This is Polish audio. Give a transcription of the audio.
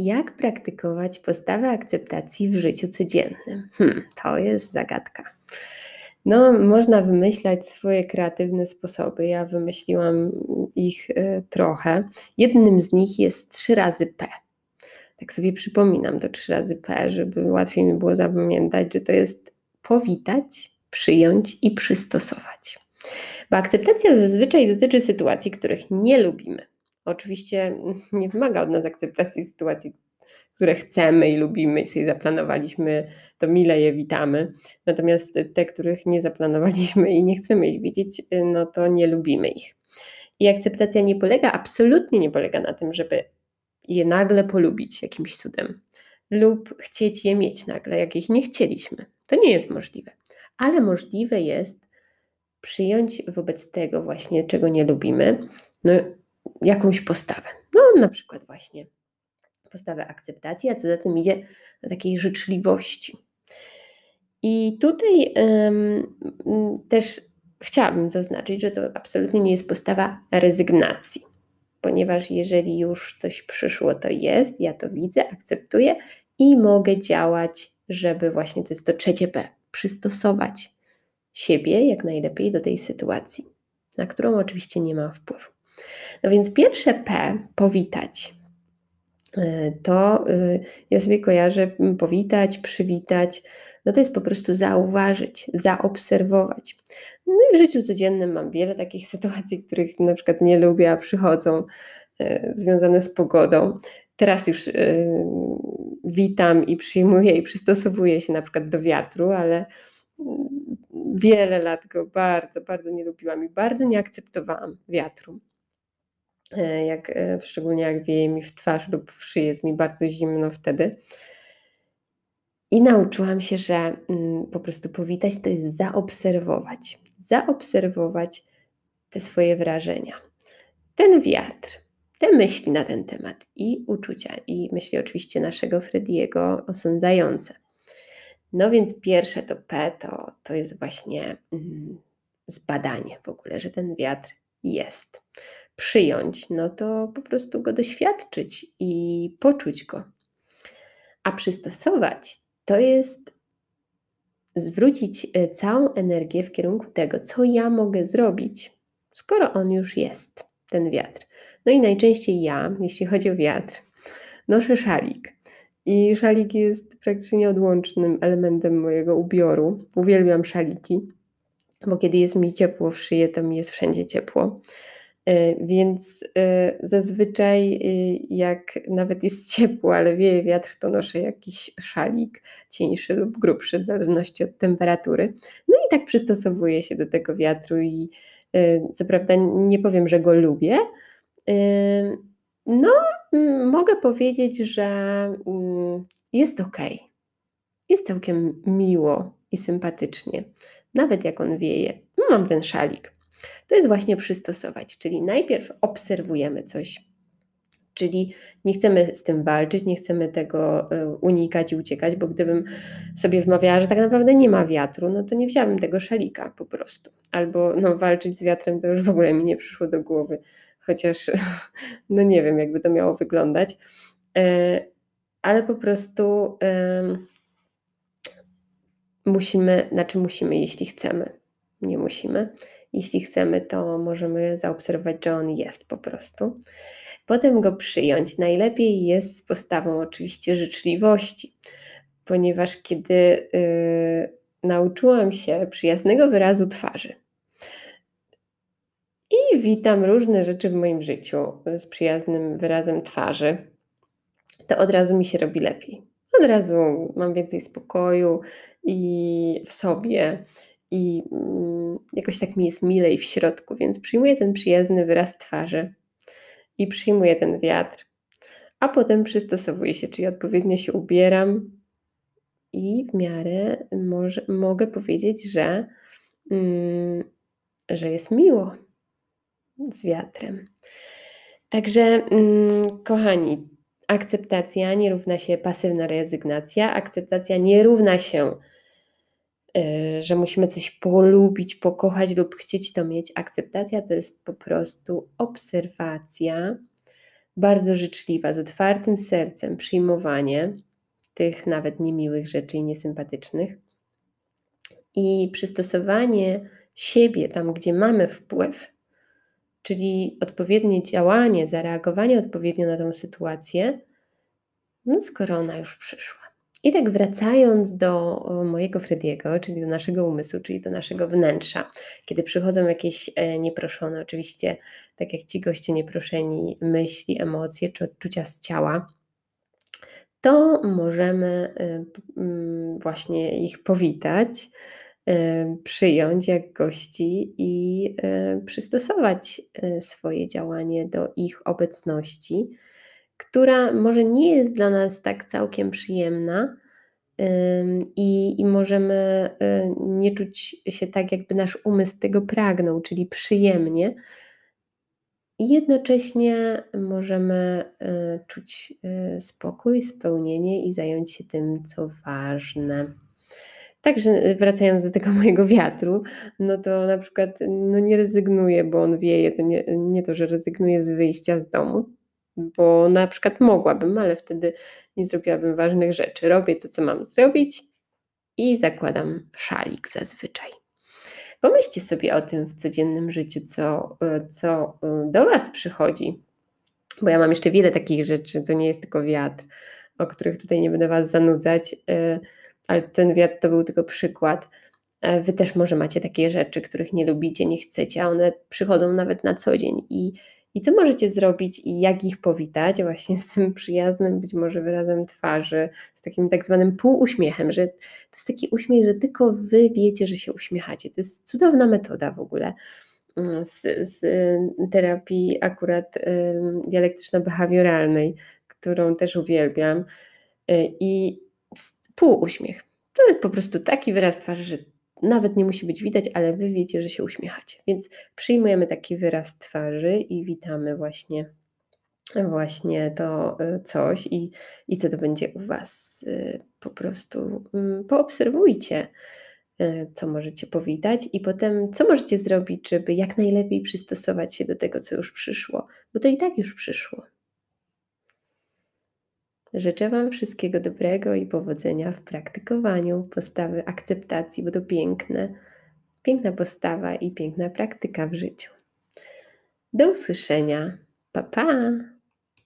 Jak praktykować postawę akceptacji w życiu codziennym? Hmm, to jest zagadka. No, można wymyślać swoje kreatywne sposoby. Ja wymyśliłam ich y, trochę. Jednym z nich jest trzy razy P. Tak sobie przypominam to trzy razy P, żeby łatwiej mi było zapamiętać, że to jest powitać, przyjąć i przystosować. Bo akceptacja zazwyczaj dotyczy sytuacji, których nie lubimy. Oczywiście nie wymaga od nas akceptacji sytuacji, które chcemy i lubimy sobie zaplanowaliśmy, to mile je witamy. Natomiast te, których nie zaplanowaliśmy i nie chcemy ich widzieć, no to nie lubimy ich. I akceptacja nie polega, absolutnie nie polega na tym, żeby je nagle polubić jakimś cudem lub chcieć je mieć nagle, jak ich nie chcieliśmy. To nie jest możliwe. Ale możliwe jest przyjąć wobec tego właśnie, czego nie lubimy, no, jakąś postawę. No na przykład właśnie postawę akceptacji, a co za tym idzie takiej życzliwości. I tutaj też chciałabym zaznaczyć, że to absolutnie nie jest postawa rezygnacji, ponieważ jeżeli już coś przyszło, to jest, ja to widzę, akceptuję i mogę działać, żeby właśnie to jest to trzecie P przystosować siebie jak najlepiej do tej sytuacji, na którą oczywiście nie ma wpływu. No więc pierwsze P, powitać, e, to e, ja sobie kojarzę powitać, przywitać, no to jest po prostu zauważyć, zaobserwować. No i w życiu codziennym mam wiele takich sytuacji, których na przykład nie lubię, a przychodzą e, związane z pogodą. Teraz już witam i przyjmuję i przystosowuję się na przykład do wiatru, ale wiele lat go bardzo, bardzo nie lubiłam i bardzo nie akceptowałam wiatru. E, jak, e, szczególnie jak wieje mi w twarz lub w szyję, jest mi bardzo zimno wtedy. I nauczyłam się, że mm, po prostu powitać to jest zaobserwować. Zaobserwować te swoje wrażenia. Ten wiatr, te myśli na ten temat i uczucia, i myśli oczywiście naszego Frediego osądzające. No więc pierwsze to P to, to jest właśnie mm, zbadanie w ogóle, że ten wiatr jest. Przyjąć, no to po prostu go doświadczyć i poczuć go. A przystosować to jest zwrócić e, całą energię w kierunku tego, co ja mogę zrobić, skoro on już jest, ten wiatr. No i najczęściej ja, jeśli chodzi o wiatr, noszę szalik. I szalik jest praktycznie nieodłącznym elementem mojego ubioru. Uwielbiam szaliki, bo kiedy jest mi ciepło w szyję, to mi jest wszędzie ciepło. E, więc e, zazwyczaj, e, jak nawet jest ciepło, ale wieje wiatr, to noszę jakiś szalik cieńszy lub grubszy, w zależności od temperatury. No i tak przystosowuję się do tego wiatru i co prawda nie powiem, że go lubię. No, mogę powiedzieć, że mm, jest ok. Jest całkiem miło i sympatycznie, nawet jak on wieje. Mam ten szalik. To jest właśnie przystosować, czyli najpierw obserwujemy coś, czyli nie chcemy z tym walczyć, nie chcemy tego e, unikać i uciekać, bo gdybym sobie wmawiała, że tak naprawdę nie ma wiatru, no to nie wzięłabym tego szalika po prostu. Albo no, walczyć z wiatrem to już w ogóle mi nie przyszło do głowy chociaż no nie wiem, jakby to miało wyglądać. E, ale po prostu musimy, znaczy musimy, jeśli chcemy. Nie musimy. Jeśli chcemy, to możemy zaobserwować, że on jest po prostu. Potem go przyjąć. Najlepiej jest z postawą oczywiście życzliwości, ponieważ kiedy y, nauczyłam się przyjaznego wyrazu twarzy, i witam różne rzeczy w moim życiu z przyjaznym wyrazem twarzy, to od razu mi się robi lepiej. Od razu mam więcej spokoju i w sobie i mm, jakoś tak mi jest milej w środku, więc przyjmuję ten przyjazny wyraz twarzy i przyjmuję ten wiatr, a potem przystosowuję się, czyli odpowiednio się ubieram i w miarę może, mogę powiedzieć, że, mm, że jest miło z wiatrem. Także, mm, kochani, akceptacja nie równa się pasywna rezygnacja. Akceptacja nie równa się, że musimy coś polubić, pokochać lub chcieć to mieć. Akceptacja to jest po prostu obserwacja bardzo życzliwa, z otwartym sercem, przyjmowanie tych nawet niemiłych rzeczy i niesympatycznych i przystosowanie siebie tam, gdzie mamy wpływ, czyli odpowiednie działanie, zareagowanie odpowiednio na tą sytuację, no skoro ona już przyszła. I tak wracając do mojego Frediego, czyli do naszego umysłu, czyli do naszego wnętrza, kiedy przychodzą jakieś e, nieproszone, oczywiście, tak jak ci goście nieproszeni, myśli, emocje czy odczucia z ciała, to możemy e, właśnie ich powitać, e, przyjąć jak gości i przystosować swoje działanie do ich obecności która może nie jest dla nas tak całkiem przyjemna i, i możemy y, nie czuć się tak, jakby nasz umysł tego pragnął, czyli przyjemnie. I jednocześnie możemy y, czuć y, spokój, spełnienie i zająć się tym, co ważne. Także wracając do tego mojego wiatru, no to na przykład no nie rezygnuję, bo on wieje, to nie, nie to, że rezygnuję z wyjścia z domu, bo na przykład mogłabym, ale wtedy nie zrobiłabym ważnych rzeczy. Robię to, co mam zrobić i zakładam szalik zazwyczaj. Pomyślcie sobie o tym w codziennym życiu, co, co do Was przychodzi, bo ja mam jeszcze wiele takich rzeczy, to nie jest tylko wiatr, o których tutaj nie będę Was zanudzać, e, ale ten wiatr to był tylko przykład. E, wy też może macie takie rzeczy, których nie lubicie, nie chcecie, a one przychodzą nawet na co dzień i i co możecie zrobić i jak ich powitać właśnie z tym przyjaznym być może wyrazem twarzy, z takim tak zwanym półuśmiechem, że to jest taki uśmiech, że tylko wy wiecie, że się uśmiechacie. To jest cudowna metoda w ogóle mm, z, z terapii akurat dialektyczno-behawioralnej, którą też uwielbiam. Y, I półuśmiech. To jest po prostu taki wyraz twarzy, że nawet nie musi być widać, ale wy wiecie, że się uśmiechacie. Więc przyjmujemy taki wyraz twarzy i witamy właśnie właśnie to y, coś i, i co to będzie u Was. Y, po prostu mm, poobserwujcie, y, co możecie powitać i potem co możecie zrobić, żeby jak najlepiej przystosować się do tego, co już przyszło, bo to i tak już przyszło. Życzę Wam wszystkiego dobrego i powodzenia w praktykowaniu postawy akceptacji, bo to piękne, piękna postawa i piękna praktyka w życiu. Do usłyszenia. Pa, pa!